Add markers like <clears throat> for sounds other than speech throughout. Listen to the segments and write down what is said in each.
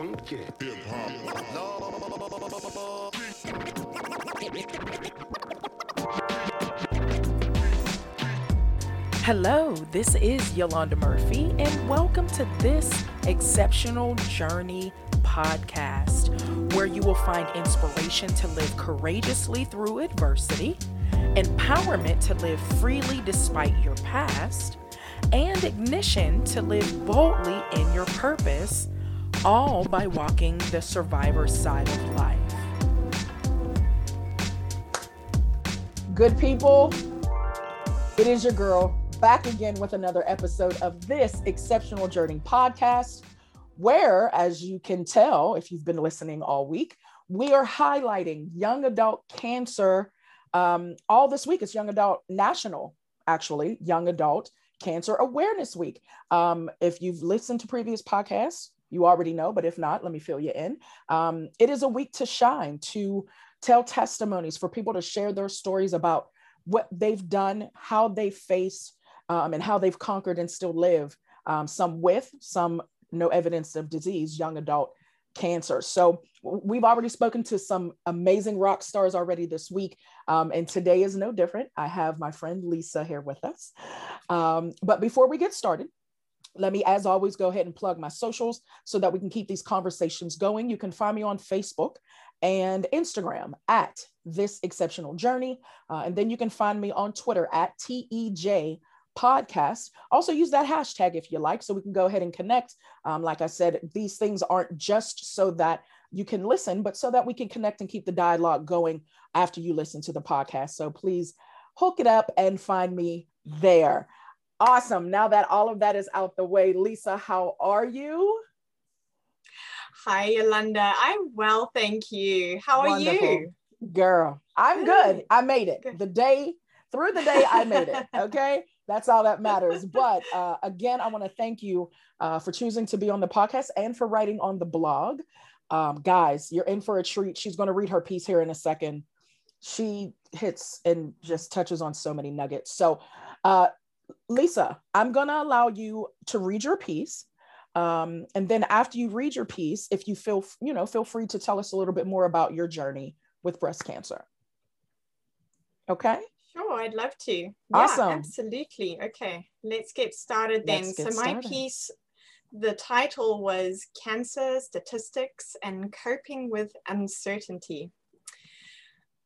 funky. Hello, this is Yolanda Murphy, and welcome to this Exceptional Journey podcast, where you will find inspiration to live courageously through adversity, empowerment to live freely despite your past, and ignition to live boldly in your purpose, all by walking the survivor side of life. Good people, it is your girl back again with another episode of this Exceptional Journey podcast, where, as you can tell if you've been listening all week, we are highlighting young adult cancer. Um, all this week, it's Young Adult National, actually, Young Adult Cancer Awareness Week. Um, if you've listened to previous podcasts, you already know, but if not, let me fill you in. Um, it is a week to shine, to tell testimonies, for people to share their stories about what they've done, how they face, um, and how they've conquered and still live, um, some with, some no evidence of disease, young adult cancer. So we've already spoken to some amazing rock stars already this week. Um, and today is no different. I have my friend Lisa here with us. Um, but before we get started, let me, as always, go ahead and plug my socials so that we can keep these conversations going. You can find me on Facebook and Instagram at This Exceptional Journey. Uh, and then you can find me on Twitter at TEJ podcast. Also, use that hashtag if you like, so we can go ahead and connect. Um, like I said, these things aren't just so that you can listen, but so that we can connect and keep the dialogue going after you listen to the podcast. So please hook it up and find me there. Awesome. Now that all of that is out the way, Lisa, how are you? Hi, Yolanda. I'm well, thank you. How Wonderful. are you? Girl, I'm good. I made it. The day through the day, I made it. <laughs> Okay. That's all that matters. But uh, again, I want to thank you uh, for choosing to be on the podcast and for writing on the blog. Um, guys, you're in for a treat. She's going to read her piece here in a second. She hits and just touches on so many nuggets. So, uh, Lisa, I'm going to allow you to read your piece. Um, and then after you read your piece, if you feel, you know, feel free to tell us a little bit more about your journey with breast cancer. Okay. Sure, I'd love to. Awesome. Yeah, absolutely. Okay, let's get started then. Get so, started. my piece, the title was Cancer Statistics and Coping with Uncertainty.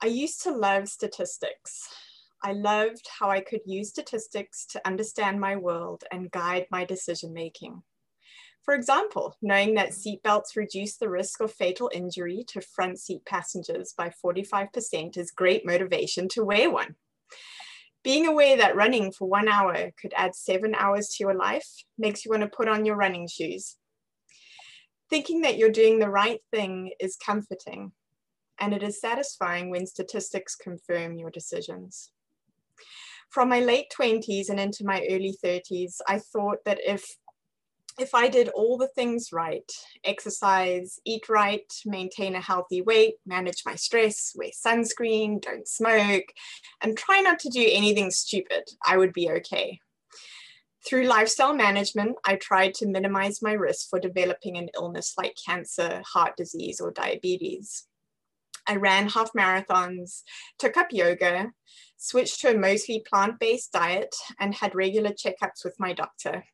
I used to love statistics. I loved how I could use statistics to understand my world and guide my decision making. For example, knowing that seatbelts reduce the risk of fatal injury to front seat passengers by 45% is great motivation to wear one. Being aware that running for one hour could add seven hours to your life makes you want to put on your running shoes. Thinking that you're doing the right thing is comforting, and it is satisfying when statistics confirm your decisions. From my late 20s and into my early 30s, I thought that if if I did all the things right, exercise, eat right, maintain a healthy weight, manage my stress, wear sunscreen, don't smoke, and try not to do anything stupid, I would be okay. Through lifestyle management, I tried to minimize my risk for developing an illness like cancer, heart disease, or diabetes. I ran half marathons, took up yoga, switched to a mostly plant based diet, and had regular checkups with my doctor.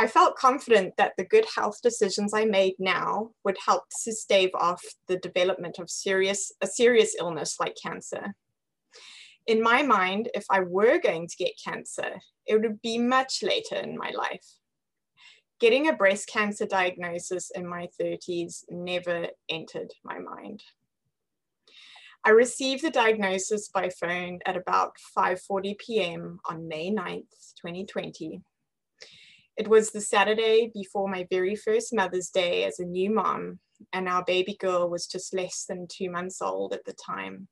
I felt confident that the good health decisions I made now would help to stave off the development of serious, a serious illness like cancer. In my mind, if I were going to get cancer, it would be much later in my life. Getting a breast cancer diagnosis in my 30s never entered my mind. I received the diagnosis by phone at about 5:40 p.m. on May 9th, 2020 it was the Saturday before my very first Mother's Day as a new mom, and our baby girl was just less than two months old at the time.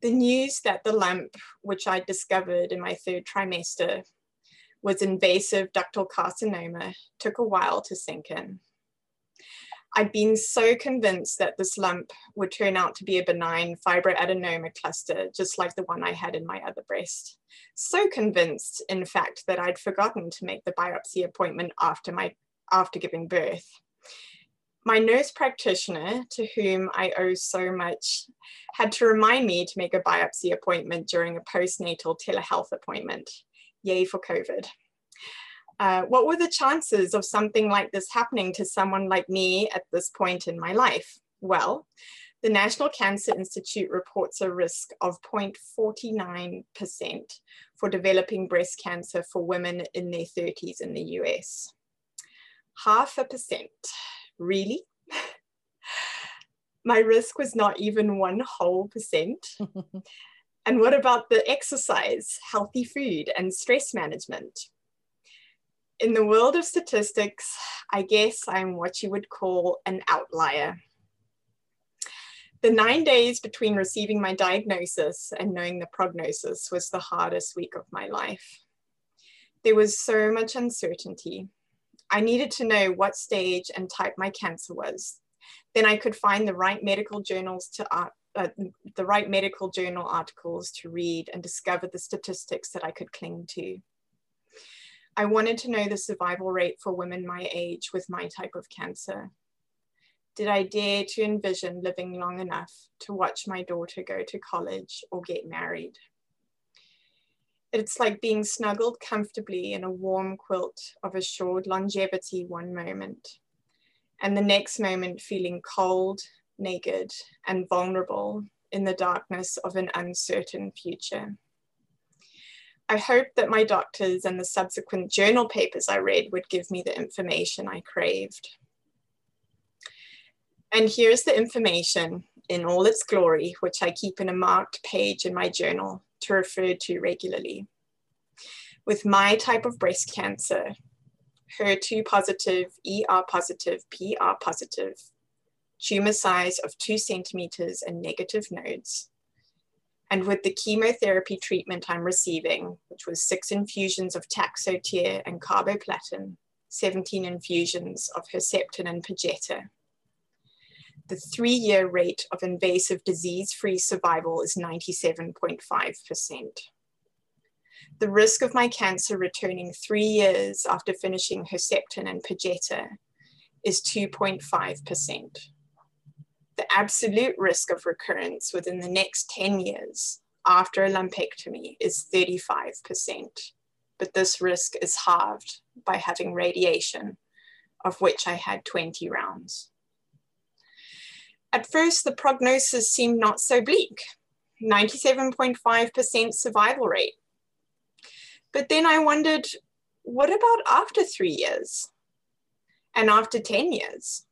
The news that the lump, which I discovered in my third trimester, was invasive ductal carcinoma, took a while to sink in. I'd been so convinced that this lump would turn out to be a benign fibroadenoma cluster, just like the one I had in my other breast. So convinced, in fact, that I'd forgotten to make the biopsy appointment after my after giving birth. My nurse practitioner, to whom I owe so much, had to remind me to make a biopsy appointment during a postnatal telehealth appointment. Yay for COVID. Uh, what were the chances of something like this happening to someone like me at this point in my life? Well, the National Cancer Institute reports a risk of 0.49% for developing breast cancer for women in their 30s in the US. Half a percent. Really? <laughs> My risk was not even one whole percent. <laughs> and what about the exercise, healthy food, and stress management? In the world of statistics, I guess I'm what you would call an outlier. The nine days between receiving my diagnosis and knowing the prognosis was the hardest week of my life. There was so much uncertainty. I needed to know what stage and type my cancer was. Then I could find the right medical journals to uh, uh, the right medical journal articles to read and discover the statistics that I could cling to. I wanted to know the survival rate for women my age with my type of cancer did I dare to envision living long enough to watch my daughter go to college or get married? It's like being snuggled comfortably in a warm quilt of assured longevity one moment, and the next moment feeling cold, naked, and vulnerable in the darkness of an uncertain future. I hoped that my doctors and the subsequent journal papers I read would give me the information I craved. And here's the information in all its glory, which I keep in a marked page in my journal to refer to regularly. With my type of breast cancer, HER2 positive, ER positive, PR positive, tumor size of two centimeters and negative nodes. And with the chemotherapy treatment I'm receiving, which was six infusions of Taxotere and carboplatin, 17 infusions of Herceptin and Perjeta, the three-year rate of invasive disease-free survival is 97.5%. The risk of my cancer returning three years after finishing Herceptin and Perjeta is 2.5%. The absolute risk of recurrence within the next 10 years after a lumpectomy is 35%, but this risk is halved by having radiation, of which I had 20 rounds. At first, the prognosis seemed not so bleak 97.5% survival rate. But then I wondered what about after three years? And after 10 years?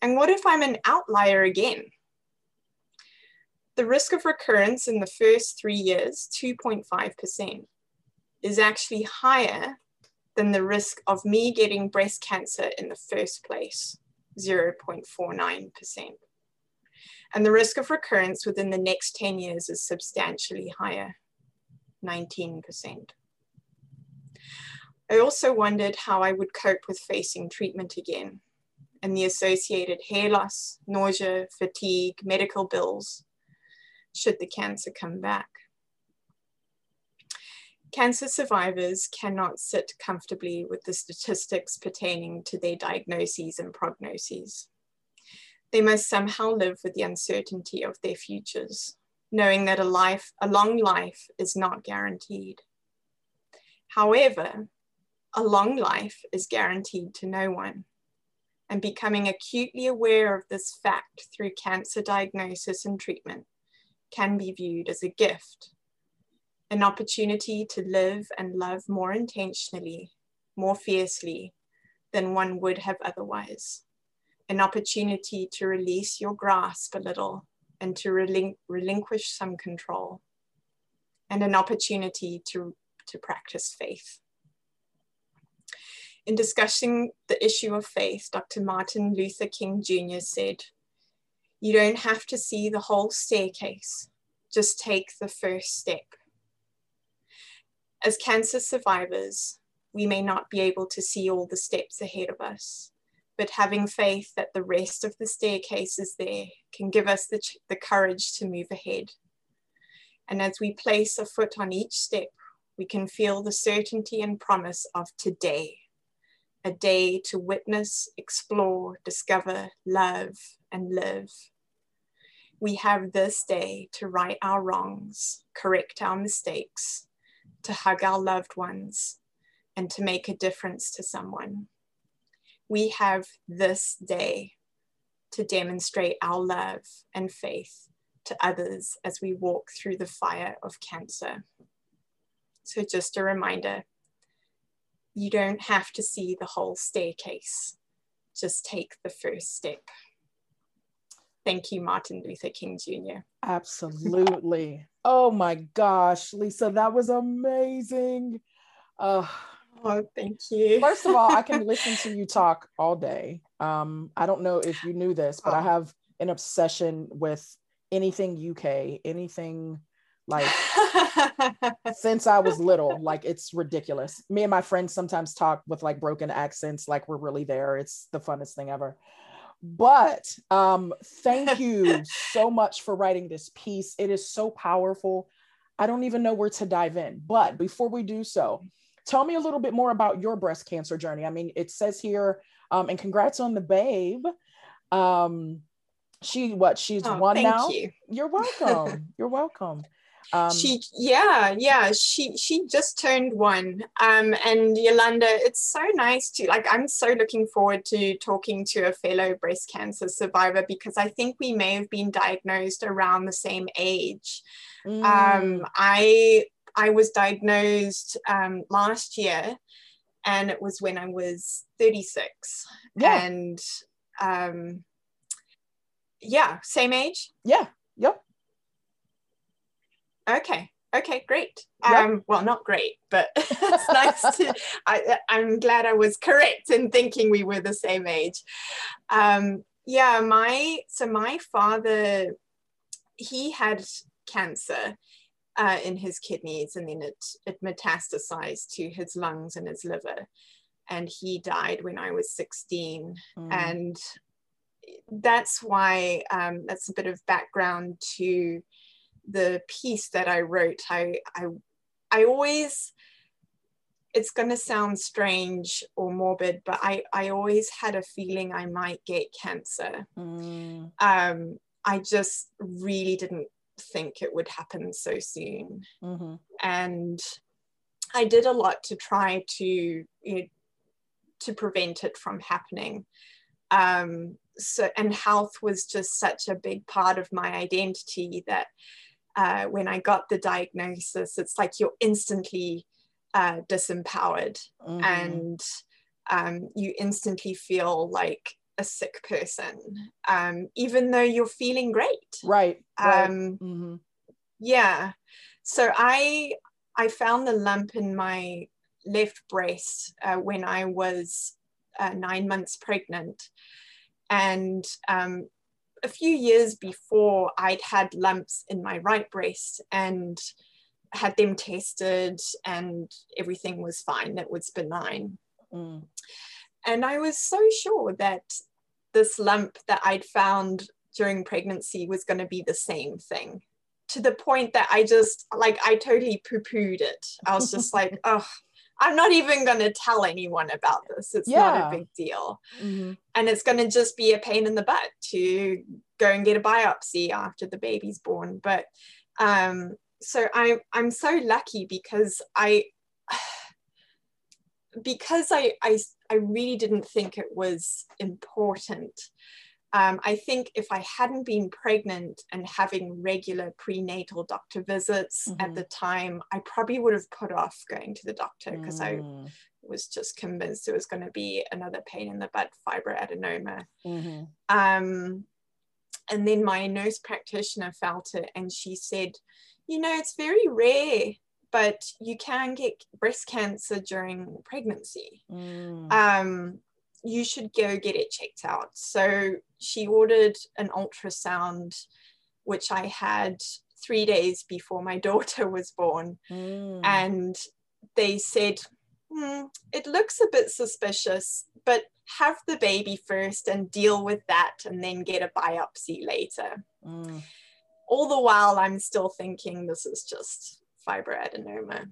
And what if I'm an outlier again? The risk of recurrence in the first three years, 2.5%, is actually higher than the risk of me getting breast cancer in the first place. 0.49%. And the risk of recurrence within the next 10 years is substantially higher, 19%. I also wondered how I would cope with facing treatment again and the associated hair loss, nausea, fatigue, medical bills, should the cancer come back. Cancer survivors cannot sit comfortably with the statistics pertaining to their diagnoses and prognoses. They must somehow live with the uncertainty of their futures, knowing that a life, a long life is not guaranteed. However, a long life is guaranteed to no one. And becoming acutely aware of this fact through cancer diagnosis and treatment can be viewed as a gift an opportunity to live and love more intentionally, more fiercely than one would have otherwise, an opportunity to release your grasp a little and to relin relinquish some control, and an opportunity to, to practice faith. In discussing the issue of faith, Dr. Martin Luther King Jr. said, You don't have to see the whole staircase, just take the first step. As cancer survivors, we may not be able to see all the steps ahead of us, but having faith that the rest of the staircase is there can give us the, the courage to move ahead. And as we place a foot on each step, we can feel the certainty and promise of today, a day to witness, explore, discover, love, and live. We have this day to right our wrongs, correct our mistakes, to hug our loved ones, and to make a difference to someone. We have this day to demonstrate our love and faith to others as we walk through the fire of cancer. So, just a reminder you don't have to see the whole staircase, just take the first step. Thank you, Martin Luther King Jr. Absolutely. oh my gosh, Lisa, that was amazing. Uh, oh, thank you. first of all, I can <laughs> listen to you talk all day. Um, I don't know if you knew this, but oh. I have an obsession with anything UK, anything like <laughs> since I was little. Like it's ridiculous. Me and my friends sometimes talk with like broken accents, like we're really there. It's the funnest thing ever. But um, thank you so <laughs> much for writing this piece. It is so powerful. I don't even know where to dive in. But before we do so, tell me a little bit more about your breast cancer journey. I mean, it says here, um, and congrats on the babe. Um, she what? She's oh, one now. You. You're welcome. You're welcome. Um, she yeah yeah she she just turned one. Um and Yolanda it's so nice to like I'm so looking forward to talking to a fellow breast cancer survivor because I think we may have been diagnosed around the same age. Mm. um I I was diagnosed um last year and it was when I was 36 yeah. and um yeah same age? Yeah yep Okay. Okay, great. Yep. Um, well, not great, but <laughs> it's nice to. I, I'm glad I was correct in thinking we were the same age. Um, yeah, my so my father, he had cancer uh, in his kidneys, and then it it metastasized to his lungs and his liver, and he died when I was 16. Mm. And that's why um, that's a bit of background to the piece that I wrote, I, I, I always, it's going to sound strange or morbid, but I, I always had a feeling I might get cancer. Mm. Um, I just really didn't think it would happen so soon. Mm-hmm. And I did a lot to try to, you know, to prevent it from happening. Um, so, and health was just such a big part of my identity that uh, when I got the diagnosis, it's like you're instantly uh, disempowered mm-hmm. and um, you instantly feel like a sick person, um, even though you're feeling great. Right. right. Um, mm-hmm. Yeah. So I I found the lump in my left breast uh, when I was uh, nine months pregnant, and um, a few years before, I'd had lumps in my right breast and had them tested, and everything was fine. It was benign. Mm. And I was so sure that this lump that I'd found during pregnancy was going to be the same thing to the point that I just like I totally poo-pooed it. I was just like, <laughs> oh, I'm not even going to tell anyone about this. It's yeah. not a big deal. Mm-hmm. And it's going to just be a pain in the butt to go and get a biopsy after the baby's born. But um, so I, I'm so lucky because I, <sighs> because I, I, I really didn't think it was important um, I think if I hadn't been pregnant and having regular prenatal doctor visits mm-hmm. at the time, I probably would have put off going to the doctor because mm. I was just convinced it was going to be another pain in the butt fibroadenoma. Mm-hmm. Um, and then my nurse practitioner felt it and she said, you know, it's very rare, but you can get breast cancer during pregnancy. Mm. Um, you should go get it checked out. So she ordered an ultrasound, which I had three days before my <laughs> daughter was born. Mm. And they said, hmm, it looks a bit suspicious, but have the baby first and deal with that and then get a biopsy later. Mm. All the while, I'm still thinking this is just fibroadenoma.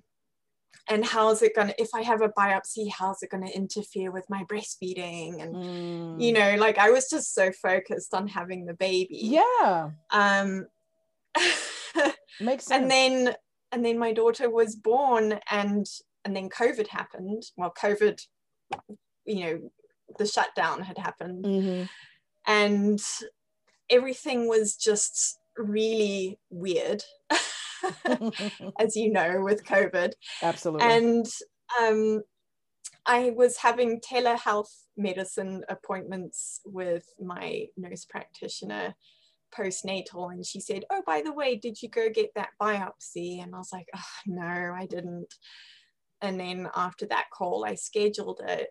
And how's it going to if i have a biopsy how's it going to interfere with my breastfeeding? And mm. you know like i was just so focused on having the baby. Yeah. Um makes sense <laughs> and then and then my daughter was born and and then covid happened. Well covid you know the shutdown had happened. Mm-hmm. and everything was just really weird <laughs> <laughs> as you know, with COVID. Absolutely. And um, I was having telehealth medicine appointments with my nurse practitioner postnatal, and she said, Oh, by the way, did you go get that biopsy? And I was like, oh, No, I didn't. And then after that call, I scheduled it.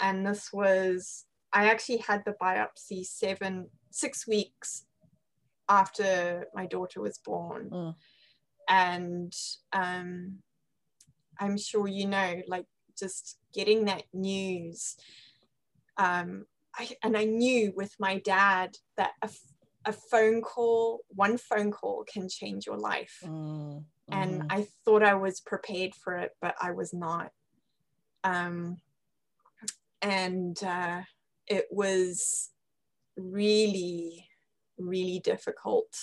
And this was, I actually had the biopsy seven, six weeks after my daughter was born. Mm and um, i'm sure you know like just getting that news um, I, and i knew with my dad that a, a phone call one phone call can change your life. Mm, and i thought i was prepared for it but i was not. Um, and uh, it was really really difficult.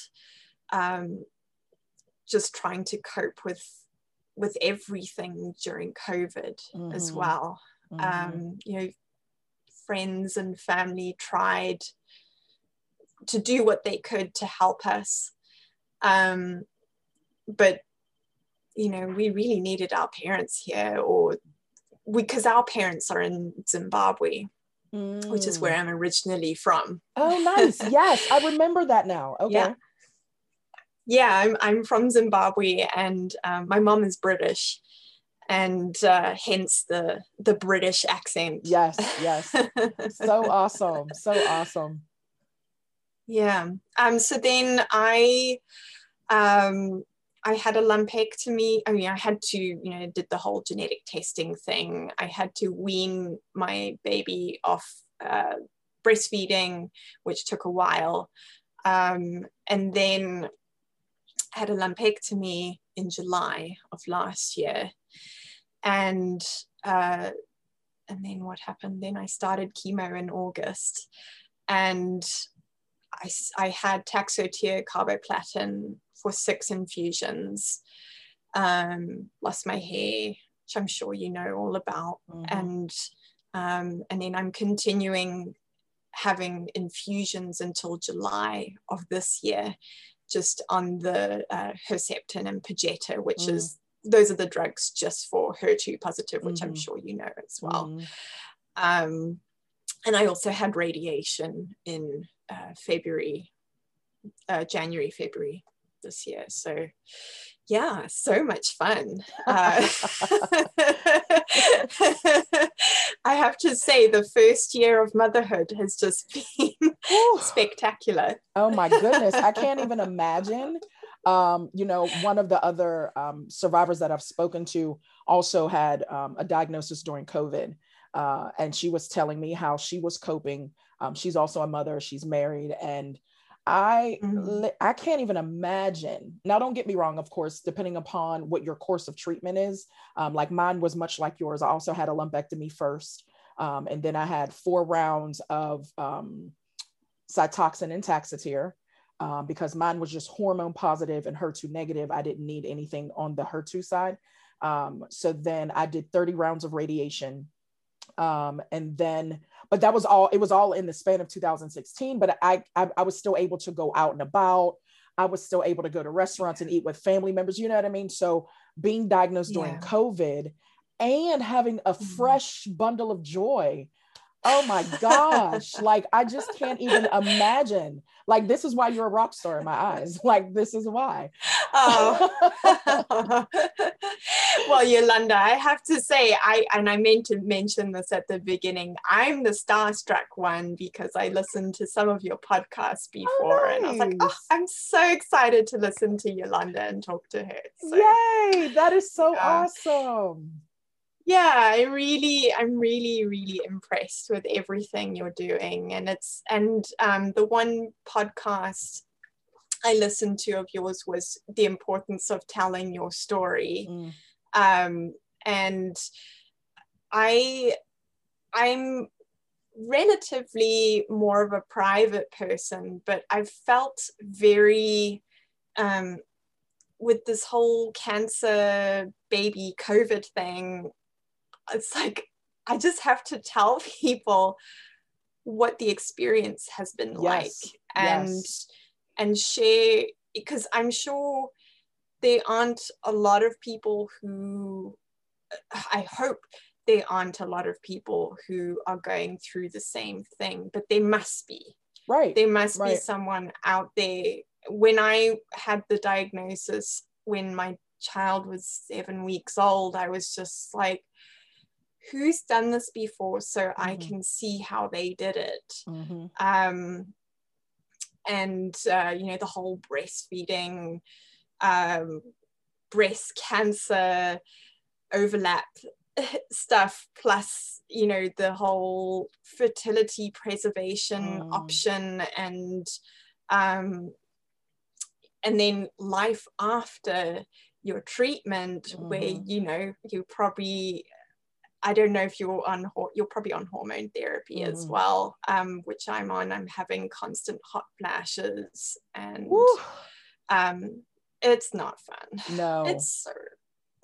Um, just trying to cope with with everything during COVID mm-hmm. as well. Mm-hmm. Um, you know, friends and family tried to do what they could to help us. Um, but you know, we really needed our parents here or because our parents are in Zimbabwe, mm. which is where mm. I'm originally from. Oh, nice. <laughs> yes, I remember that now. Okay. Yeah yeah, I'm, I'm from Zimbabwe and um, my mom is British and uh, hence the the British accent. Yes, <laughs> yes. so awesome. So awesome. Yeah. Um, so then I um, I had a lumpectomy. I mean, I had to, you know, did the whole genetic testing thing. I had to wean my baby off uh, breastfeeding, which took a while. Um, and then had a lumpectomy in July of last year. And uh, and then what happened? Then I started chemo in August, and I, I had Taxotere carboplatin for six infusions. Um, lost my hair, which I'm sure you know all about, mm-hmm. and um, and then I'm continuing having infusions until July of this year just on the uh, Herceptin and Perjeta, which mm. is those are the drugs just for HER2 positive, which mm-hmm. I'm sure you know as well. Mm. Um, and I also had radiation in uh, February, uh, January, February this year. So yeah, so much fun. <laughs> Uh, <laughs> I have to say, the first year of motherhood has just <laughs> been spectacular. Oh my goodness, I can't even imagine. Um, you know, one of the other um, survivors that I've spoken to also had um, a diagnosis during COVID. Uh, and she was telling me how she was coping. Um, she's also a mother, she's married, and I mm-hmm. I can't even imagine. Now, don't get me wrong. Of course, depending upon what your course of treatment is, um, like mine was much like yours. I also had a lumpectomy first, um, and then I had four rounds of um, Cytoxan and Taxotere. Um, because mine was just hormone positive and HER2 negative. I didn't need anything on the HER2 side. Um, so then I did 30 rounds of radiation. Um, and then but that was all it was all in the span of 2016 but I, I i, was still able to go out and about. I was still able to go to restaurants and eat with family members you know what i mean? So being diagnosed during covid and having a mm-hmm. fresh bundle of joy oh my gosh like i just can't even imagine. Like this is why you're a rock star in my eyes. <laughs> Like this is why. Oh. <laughs> Well yolanda i have to say i and i meant to mention this at the beginning i'm the starstruck one because i listened to some of your podcasts before oh, nice. and i was like oh, i'm so excited to listen to yolanda and talk to her. So, yay that is so yeah. awesome yeah i really i'm really really impressed with everything you're doing and it's and um, the one podcast i listened to of yours was the importance of telling your story mm. um, and I I'm relatively more of a private person, but I've felt very um, with this whole cancer baby COVID thing. It's like I just have to tell <laughs> people what the experience has been yes. like and yes. and share because I'm sure there aren't a lot of people who I hope there aren't a lot of people who are going through the same thing, but there must be. Right. There must right. be someone out there. When I had the diagnosis, when my child was seven weeks old, I was just like, who's done this before so mm-hmm. I can see how they did it? Mm-hmm. Um, and, uh, you know, the whole breastfeeding, um, breast cancer overlap <laughs> stuff plus you know the whole fertility preservation mm. option and um and then life after your treatment mm. where mm-hmm. you know you probably I don't know if you're on you're probably on hormone therapy mm. as well um which I'm on I'm having constant hot flashes and um it's not fun no <laughs> it's so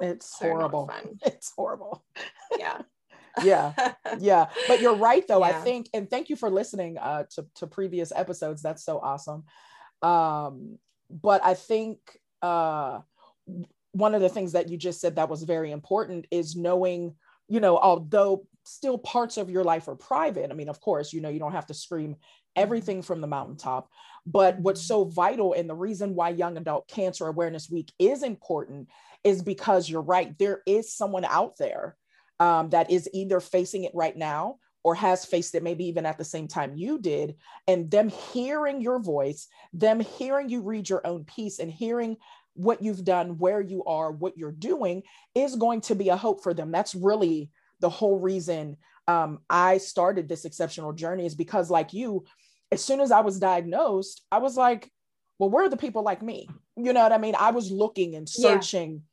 it's so horrible. <laughs> It's horrible. Yeah. <laughs> yeah. Yeah. But you're right though. Yeah. I think, and thank you for listening uh, to, to previous episodes. That's so awesome. Um, but I think uh, one of the things that you just said that was very important is knowing, you know, although still parts of your life are private. I mean, of course, you know, you don't have to scream everything from the mountaintop. But what's so vital and the reason why Young Adult Cancer Awareness Week is important is because you're right. There is someone out there um, that is either facing it right now or has faced it maybe even at the same time you did. And them hearing your voice, them hearing you read your own piece and hearing what you've done, where you are, what you're doing is going to be a hope for them. That's really the whole reason um, I started this exceptional journey is because, like you, as soon as I was diagnosed, I was like, well, where are the people like me? You know what I mean? I was looking and searching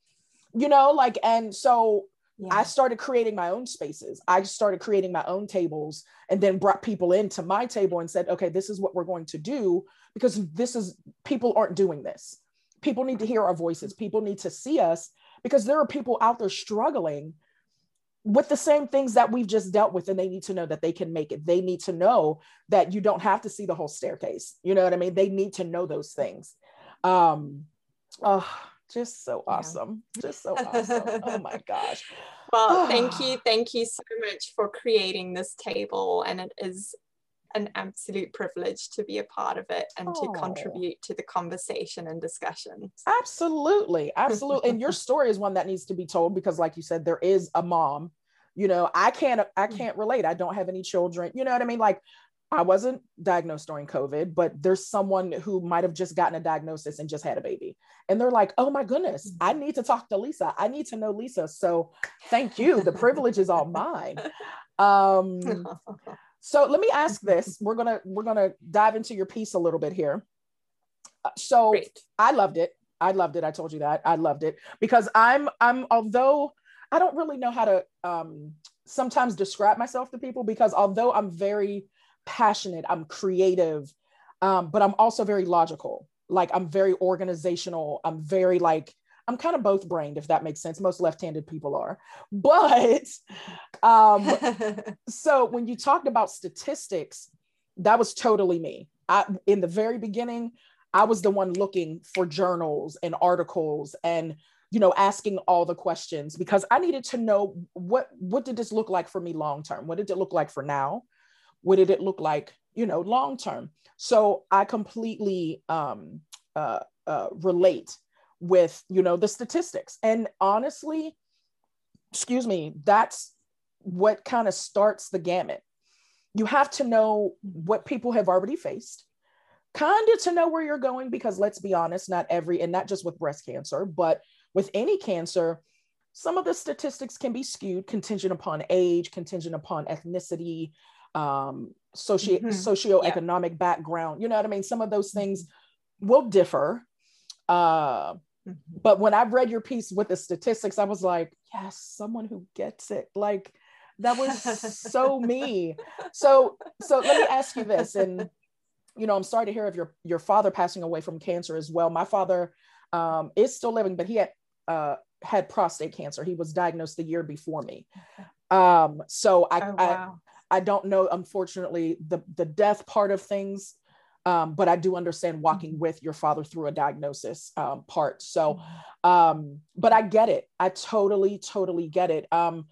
you know like and so yeah. I started creating my own spaces. I started creating my own tables and then brought people into my table and said, okay, this is what we're going to do because this is people aren't doing this. People need to hear our voices. People need to see us because there are people out there struggling with the same things that we've just dealt with and they need to know that they can make it. They need to know that you don't have to see the whole staircase. You know what I mean? They need to know those things. Um, oh, just so awesome. Yeah. Just so awesome. oh my <laughs> gosh. Well, <sighs> thank you. Thank you so much for creating this table. And it is an absolute privilege to be a part of it and oh. to contribute to the conversation and discussion. Absolutely. <laughs> Absolutely. and your story is one that needs to be told because like you said, there is a mom. You know, I can't I mm. can't relate. I don't have any children. You know what I mean? Like I wasn't diagnosed during COVID, but there's someone who might have just gotten a diagnosis and just had a baby. And they're like, oh my goodness, I need to talk to Lisa. I need to know Lisa. So thank you. The privilege is all mine. <laughs> Um, <laughs> so let me ask this. We're gonna we're gonna dive into your piece a little bit here. Uh, so Great. I loved it. I loved it. I told you that. I loved it because I'm I'm although I don't really know how to um sometimes describe myself to people because although I'm very passionate, I'm creative, um, but I'm also very logical. Like I'm very organizational. I'm very like, I'm kind of both brained, if that makes sense. Most left handed people are. <laughs> But um, <laughs> so when you talked about statistics, that was totally me. I, in the very beginning, I was the one looking for journals and articles and you know asking all the questions because I needed to know what what did this look like for me long term? What did it look like for now? what did it look like you know long term so i completely um, uh, uh, relate with you know the statistics and honestly excuse me that's what kind of starts the gamut you have to know what people have already faced kind of to know where you're going because let's be honest not every and not just with breast cancer but with any cancer some of the statistics can be skewed contingent upon age contingent upon ethnicity um, socio mm-hmm. socioeconomic yeah. background. You know what I mean? Some of those things will differ. Uh, mm-hmm. But when I read your piece with the statistics, I was like, yes, someone who gets it. Like that was so <laughs> me. So so let me ask you this and you know, I'm sorry to hear of your your father passing away from cancer as well. My father um, is still living, but he had uh, had prostate cancer. He was diagnosed the year before me. Um, so I, oh, wow. I, I don't know, unfortunately, the the death part of things, um, but I do understand walking mm-hmm. with your father through a diagnosis um, part. So, mm-hmm. um, but I get it. I totally, totally get it. Um,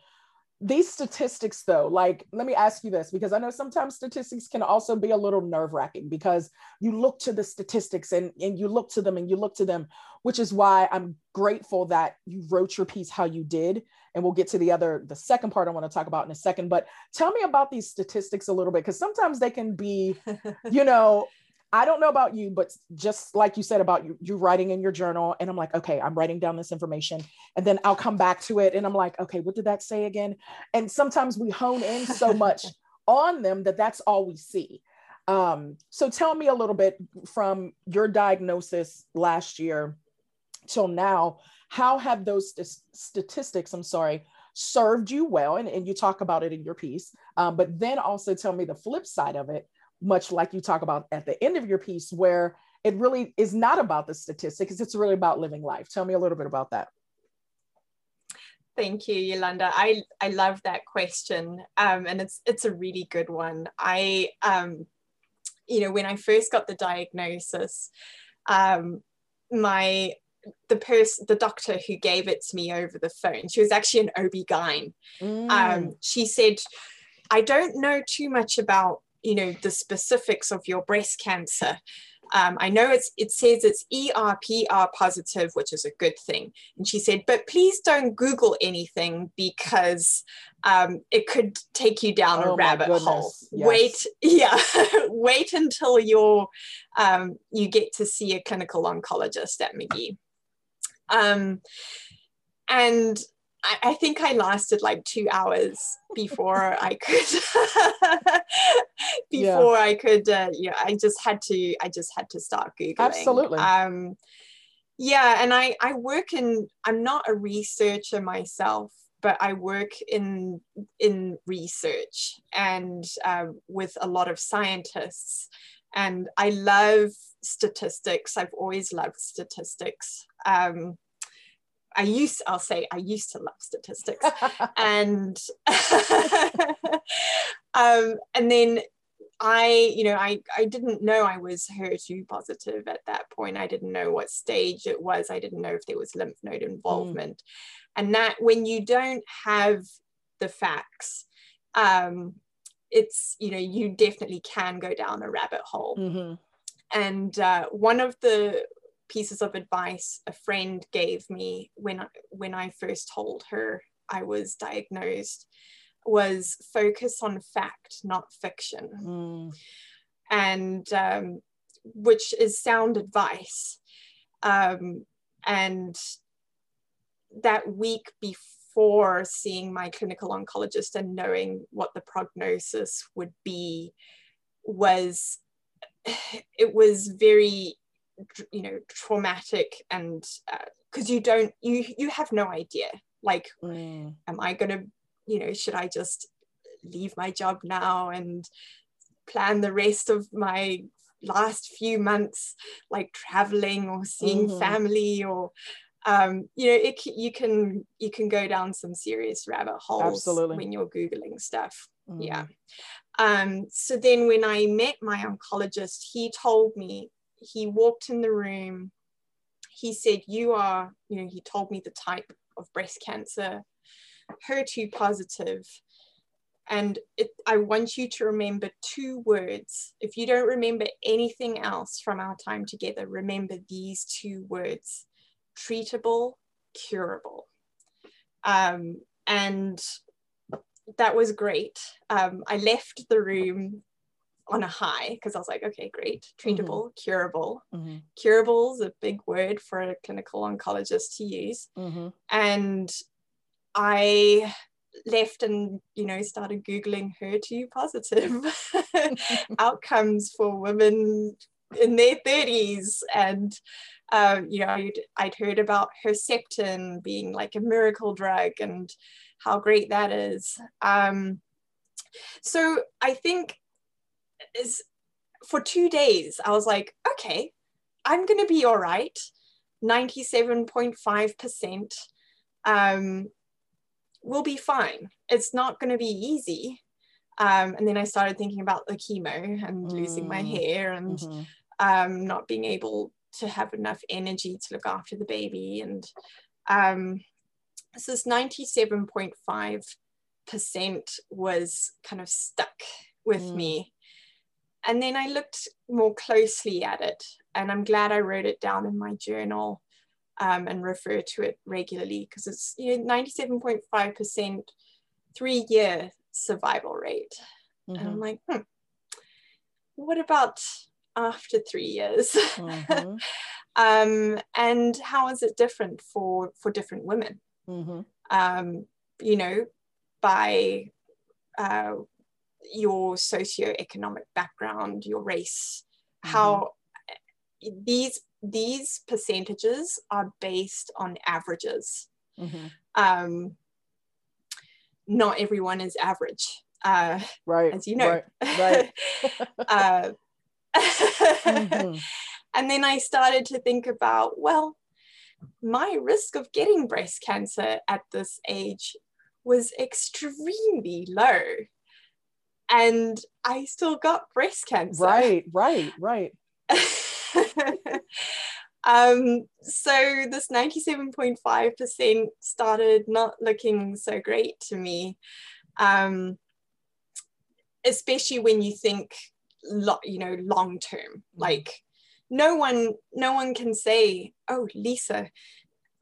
these statistics though like let me ask you this because i know sometimes statistics can also be a little nerve wracking because you look to the statistics and, and you look to them and you look to them which is why i'm grateful that you wrote your piece how you did and we'll get to the other the second part i want to talk about in a second but tell me about these statistics a little bit because sometimes they can be <laughs> you know I don't know about you, but just like you said about you, you writing in your journal, and I'm like, okay, I'm writing down this information, and then I'll come back to it, and I'm like, okay, what did that say again? And sometimes we hone in so <laughs> much on them that that's all we see. Um, so tell me a little bit from your diagnosis last year till now, how have those st- statistics, I'm sorry, served you well? And, and you talk about it in your piece, um, but then also tell me the flip side of it much like you talk about at the end of your piece, where it really is not about the statistics, it's really about living life. Tell me a little bit about that. Thank you, Yolanda. I, I love that question. Um, and it's it's a really good one. I um, you know, when I first got the diagnosis, um, my the person the doctor who gave it to me over the phone, she was actually an OB-GYN. Mm. Um, she said, I don't know too much about you know the specifics of your breast cancer um, I know it's it says it's ERPR positive, which is a good thing. And she said, but please don't Google anything because um, it could take you down oh a rabbit hole. Yes. Wait, <laughs> yeah, wait until you're um, you get to see a clinical oncologist at Magee. Um, and I, I think I lasted like two hours before I could <laughs> before yeah. I could uh, yeah I just had to I just had to start googling. Absolutely. Um yeah and I I work in I'm not a researcher myself but I work in in research and um, with a lot of scientists. And I love statistics. I've always loved statistics. Um, I used, I'll say, I used to love statistics, <laughs> and <laughs> um, and then I, you know, I I didn't know I was HER2 positive at that point. I didn't know what stage it was. I didn't know if there was lymph node mm. involvement, mm. and that when you don't have the facts, um, it's you know you definitely can go down a rabbit hole. Mm-hmm. And uh, one of the pieces of advice a friend gave me when I, when I first told her I was diagnosed was focus on fact, not fiction, mm. and um, which is sound advice. Um, and that week before seeing my clinical oncologist and knowing what the prognosis would be was <sighs> it was very you know traumatic and because uh, you don't you you have no idea like mm. am i going to you know should i just leave my job now and plan the rest of my last few months like traveling or seeing mm-hmm. family or um, you know it, you can you can go down some serious rabbit holes Absolutely. when you're googling stuff mm. yeah um, so then when i met my oncologist he told me he walked in the room. He said, You are, you know, he told me the type of breast cancer, HER2 positive. And it, I want you to remember two words. If you don't remember anything else from our time together, remember these two words treatable, curable. Um, and that was great. Um, I left the room on a high because I was like, okay, great, treatable, mm-hmm. curable. Mm-hmm. Curable is a big word for a clinical oncologist to use. Mm-hmm. And I left and you know started googling HER2 positive <laughs> outcomes for women in their 30s and Um, you know, I'd, I'd heard about Herceptin being like a miracle drug and how great that is. Um, so I think is for two days, I was like, okay, I'm going to be all right. 97.5% um, will be fine. It's not going to be easy. Um, and then I started thinking about the chemo and mm. losing my mm. hair and mm-hmm. um, not being able to have enough energy to look after the baby. And um, so this 97.5% was kind of stuck with mm. me. And then I looked more closely at it, and I'm glad I wrote it down in my journal um, and refer to it regularly because it's you know 97.5% three year survival rate. Mm-hmm. And I'm mm-hmm. like, hmm, what about after three years? Mm-hmm. <laughs> um, and how is it different for for different women? Mm-hmm. Um, you know, by uh, your socioeconomic background, your race, how mm-hmm. these these percentages are based on averages. Mm-hmm. Um, not everyone is average, uh, right? As you know, right. right. <laughs> uh, mm-hmm. <laughs> And then I started to think about, well, my risk of getting breast cancer at this age was extremely low. And I still got breast cancer. Right, right, right. <laughs> um, so this 97.5% started not looking so great to me. Um, especially when you think, lo- you know, long term, like no one, no one can say, oh, Lisa,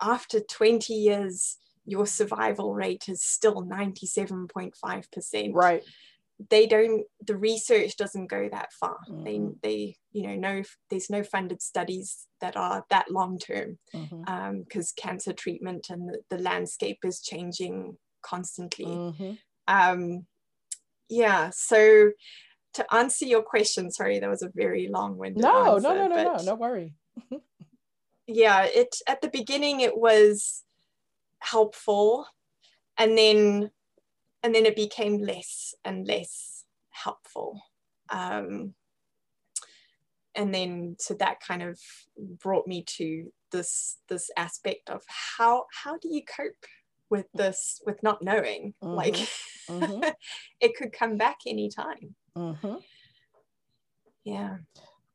after 20 years, your survival rate is still 97.5%. Right they don't the research doesn't go that far mm-hmm. they they you know no there's no funded studies that are that long term because mm-hmm. um, cancer treatment and the, the, landscape is changing constantly mm-hmm. um, yeah so to answer your question sorry that was a very long-winded no answer, no no no no no worry yeah it at the beginning it was helpful and then and then it became less and less helpful. Um, and then so that kind of brought me to this this aspect of how how do you cope with this with not knowing mm-hmm. like mm-hmm. <laughs> it could come back anytime mm-hmm. yeah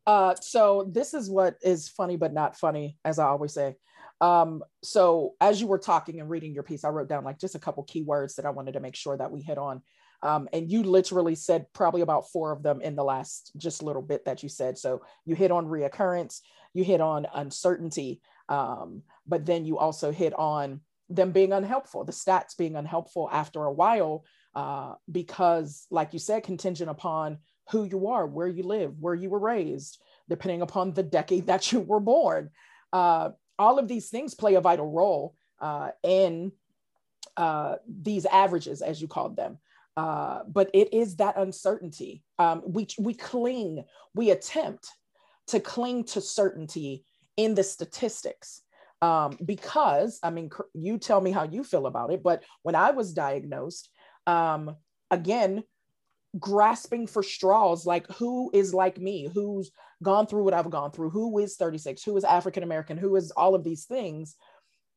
uh, so this is what is funny but not funny as i always say um, so as you were talking and reading your piece, I wrote down like just a couple keywords that I wanted to make sure that we hit on. Um, and you literally said probably about four of them in the last just little bit that you said. So you hit on reoccurrence, you hit on uncertainty, um, but then you also hit on them being unhelpful, the stats being unhelpful after a while, uh, because, like you said, contingent upon who you are, where you live, where you were raised, depending upon the decade <laughs> that you were born. Uh, all of these things play a vital role uh, in uh, these averages, as you called them. Uh, but it is that uncertainty. Um, we, we cling, we attempt to cling to certainty in the statistics. Um, because, I mean, you tell me how you feel about it, but when I was diagnosed, um, again, grasping for straws like who is like me? Who's gone through what i've gone through? Who is 36 who is african american who is all of these things?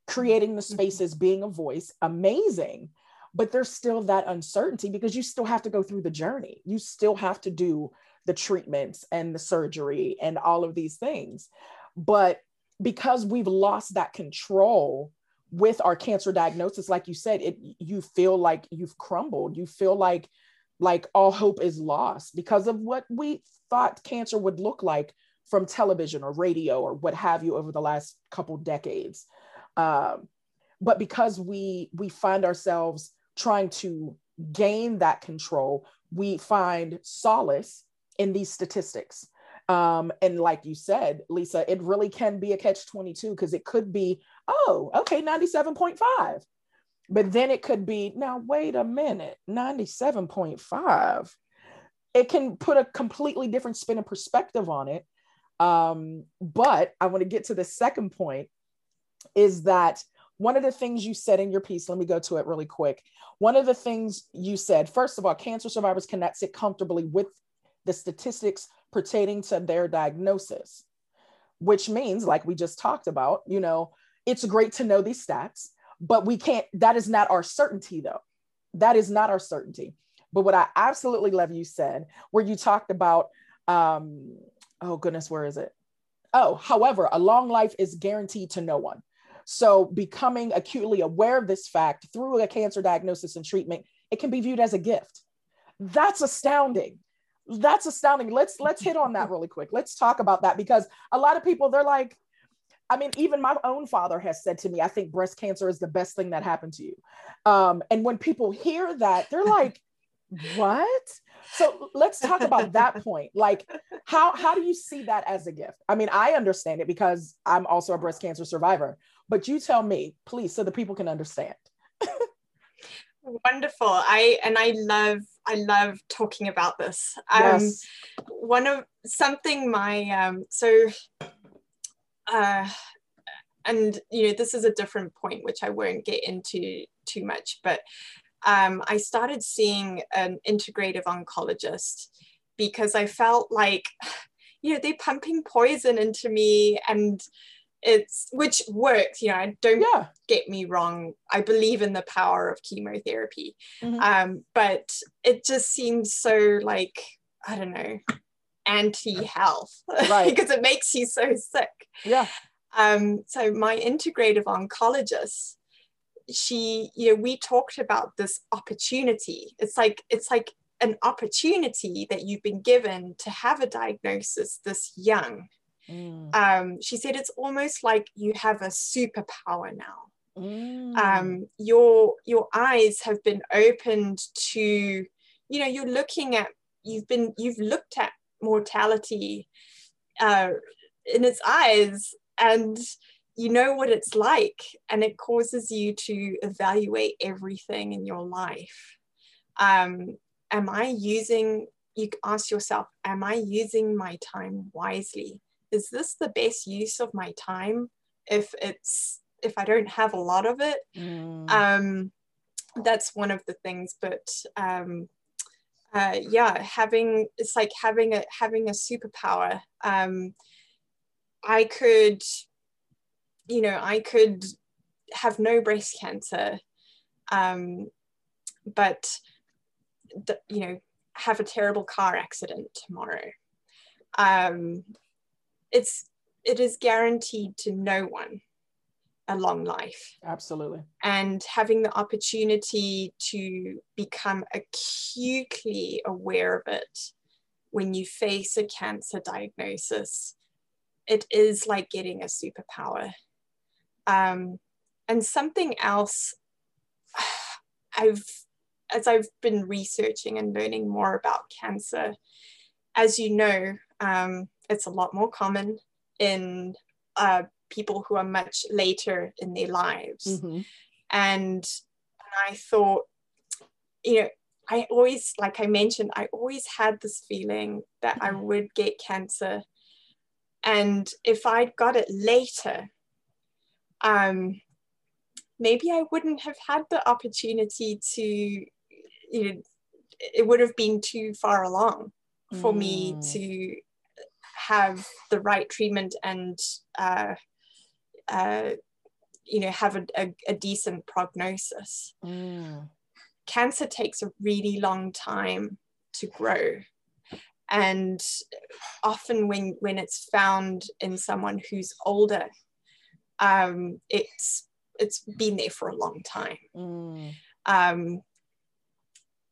Creating the mm-hmm. spaces being a voice amazing. But there's still that uncertainty because you still have to go through the journey. You still have to do the treatments and the surgery and all of these things. But because we've lost that control with our cancer diagnosis like you said it you feel like you've crumbled. You feel like like all hope is lost because of what we thought cancer would look like from television or radio or what have you over the last couple decades. Um, but because we we find ourselves trying to gain that control, we find solace in these statistics. Um, and like you said, Lisa, it really can be a catch 22 because it could be, oh, okay, 97.5 but then it could be, now wait a minute, 97.5. It can put a completely different spin and perspective on it. Um, but I want to get to the second point is that one of the things you said in your piece, let me go to it really quick. One of the things you said, first of all, cancer survivors cannot sit comfortably with the statistics pertaining to their diagnosis, which means, like we just talked about, you know, it's great to know these stats, but we can't, that is not our certainty though. That is not our certainty. But what I absolutely love you said, where you talked about, um, oh goodness, where is it? Oh, however, a long life is guaranteed to no one. So, becoming acutely aware of this fact through a cancer diagnosis and treatment, it can be viewed as a gift. That's astounding. That's astounding. Let's let's hit on that really quick. Let's talk about that because a lot of people they're like, I mean, even my own father has said to me, I think breast cancer is the best thing that happened to you. Um, and when people hear that, they're <laughs> like, what? So let's talk about that <laughs> point. Like, how how do you see that as a gift? I mean, I understand it because I'm also a breast cancer survivor, but you tell me, please, so the people can understand. Wonderful. I and I love I love talking about this. Um, yes. One of something my um, so uh, and you know this is a different point which I won't get into too much, but um, I started seeing an integrative oncologist because I felt like you know they're pumping poison into me and it's which works you know don't yeah. get me wrong i believe in the power of chemotherapy mm-hmm. um, but it just seems so like i don't know anti-health <laughs> right. because it makes you so sick yeah um, so my integrative oncologist she you know we talked about this opportunity it's like it's like an opportunity that you've been given to have a diagnosis this young Mm. Um, she said it's almost like you have a superpower now. Mm. Um, your your eyes have been opened to, you know, you're looking at you've been you've looked at mortality uh, in its eyes and you know what it's like and it causes you to evaluate everything in your life um, am i using you ask yourself am i using my time wisely is this the best use of my time if it's if I don't have a lot of it? Mm. Um, that's one of the things. But um, uh, yeah, having it's like having a having a superpower. Um, I could, you know, I could have no breast cancer, um, but you know, have a terrible car accident tomorrow. Um, it's it is guaranteed to no one a long life. Absolutely. And having the opportunity to become acutely aware of it when you face a cancer diagnosis, it is like getting a superpower. Um, and something else <sighs> I've, as I've been researching and learning more about cancer, as you know, um, it's a lot more common in uh, people who are much later in their lives. Mm-hmm. And, and I thought, you know, I always, like I mentioned, I always had this feeling that I mm-hmm. would get cancer. And if I'd got it later, um, maybe I wouldn't have had the opportunity to, you know, it would have been too far along for mm. me to have the right treatment and uh, uh, you know have a, a, a decent prognosis mm. cancer takes a really long time to grow and often when when it's found in someone who's older um, it's it's been there for a long time mm. um,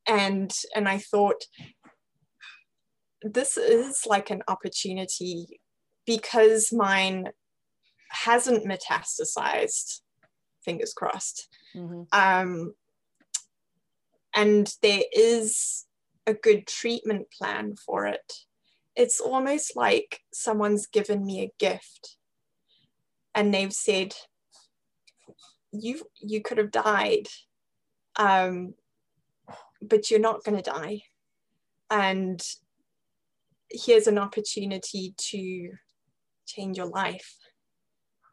and and i thought this is like an opportunity because mine hasn't metastasized fingers crossed. Mm-hmm. um, and there is a good treatment plan for it. It's almost like someone's given me a gift and they've said you you could have died um, but you're not going to die. And here's an opportunity to change your life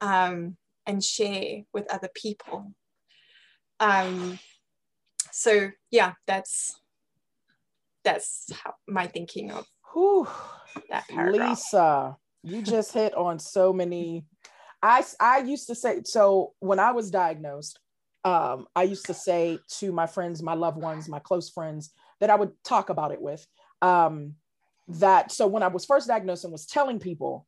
um, and share with other people. Um, so yeah, that's that's how my thinking of Whew. that paragraph. Lisa, you just hit on so many. I I used to say so when I was diagnosed. Um, I used to say to my friends, my loved ones, my close friends that I would talk about it with. Um, that so when I was first diagnosed and was telling people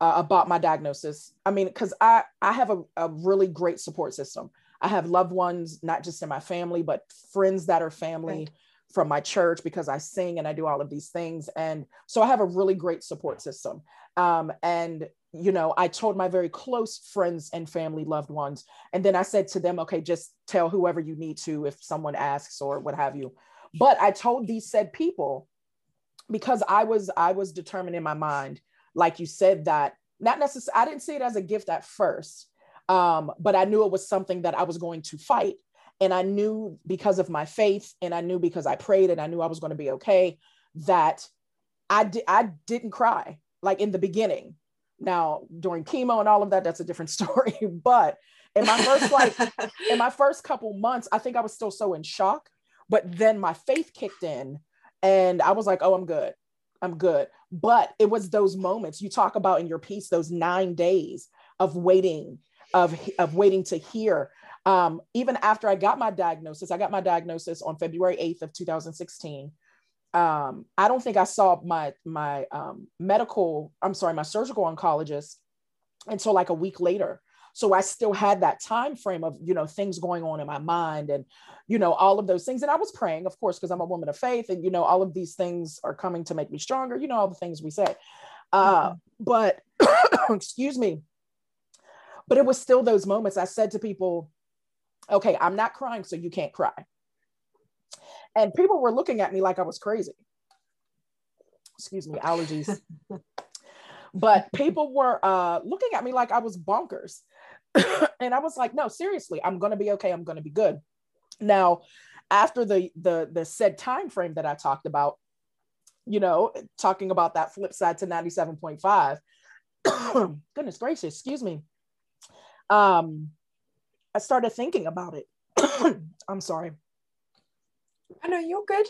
uh, about my diagnosis, I mean, because I I have a, a really great support system. I have loved ones, not just in my family, but friends that are family. Right from my church because I sing and I do all of these things. And so I have a really great support system. Um, and, you know, I told my very close friends and family, loved ones, and then I said to them, okay, just tell whoever you need to if someone asks or what have you. But I told these said people because I was I was determined in my mind, like you said, that not necessarily I didn't see it as a gift at first, um, but I knew it was something that I was going to fight. And I knew because of my faith, and I knew because I prayed, and I knew I was going to be okay, that I di- I didn't cry like in the beginning. Now during chemo and all of that, that's a different <laughs> story. but in my first like <laughs> in my first couple months, I think I was still so in shock. But then my faith kicked in, and I was like, oh, I'm good. I'm good. But it was those moments you talk about in your piece, those nine days of waiting, of, of waiting to hear. Um, even after I got my diagnosis, I got my diagnosis on February 8th of 2016. Um, I don't think I saw my my um, medical, I'm sorry, my surgical oncologist until like a week later so i still had that time frame of you know things going on in my mind and you know all of those things. And i was praying of course because i'm a woman of faith and you know all of these things are coming to make me stronger you know all the things we say uh, mm-hmm. but <coughs> excuse me. But it was still those moments i said to people okay i'm not crying so you can't cry. And people were looking at me like i was crazy. Excuse me allergies. <laughs> But people were uh, looking at me like I was bonkers. <coughs> and I was like, no, seriously, I'm going to be okay. I'm going to be good. Now, after the the the said time frame that I talked about, you know, talking about that flip side to 97.5. <coughs> goodness gracious, excuse me. Um, I started thinking about it. <coughs> I'm sorry. I know you're good.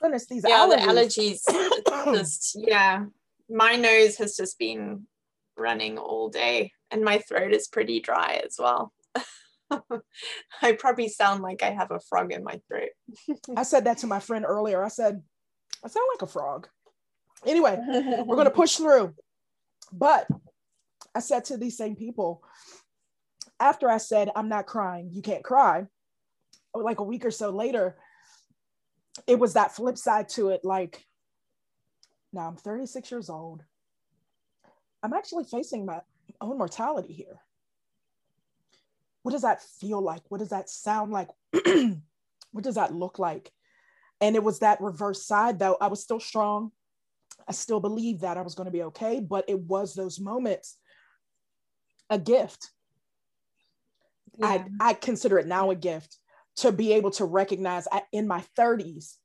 Goodness, these yeah, allergies. the allergies. just yeah, my nose has just been running all day and my throat is pretty dry as well. <laughs> I probably sound like I have a frog in my throat. I said that to my friend earlier. I said, I sound like a frog. Anyway, we're going <laughs> to push through. But I said to these same people, after I said, I'm not crying, you can't cry, like a week or so later, it was that flip side to it. Like, now I'm 36 years old. I'm actually facing my own mortality here. What does that feel like? What does that sound like? <clears throat> what does that look like? And it was that reverse side, though. I was still strong. I still believed that I was going to be okay, but it was those moments a gift. Yeah. I, I consider it now a gift to be able to recognize in my 30s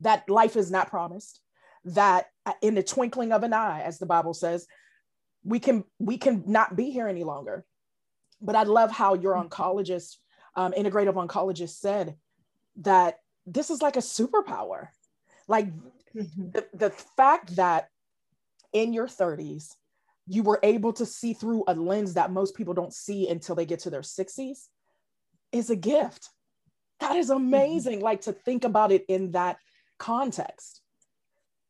that life is not promised, that uh, in the twinkling of an eye, as the Bible says, we can we can not be here any longer but i love how your mm-hmm. oncologist um, integrative oncologist said that this is like a superpower like mm-hmm. the, the fact that in your 30s you were able to see through a lens that most people don't see until they get to their 60s is a gift that is mm-hmm. amazing mm-hmm. like to think about it in that context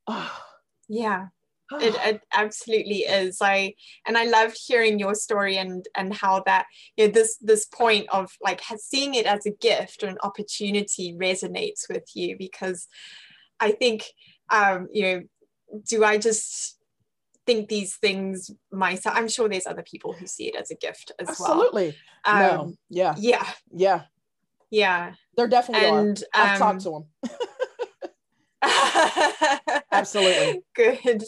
oh. yeah it, <gasps> it, absolutely is. I and i loved hearing your story and and how that you know, this this point of like seeing it as a gift or an opportunity resonates with you because i think um you know do i just think these things myself i'm sure there's other people who see it as a gift as absolutely. well. Absolutely. Um, no. yeah. yeah. Yeah. Yeah. There definitely and, are i've um, talked to them <laughs> <laughs> absolutely <laughs> good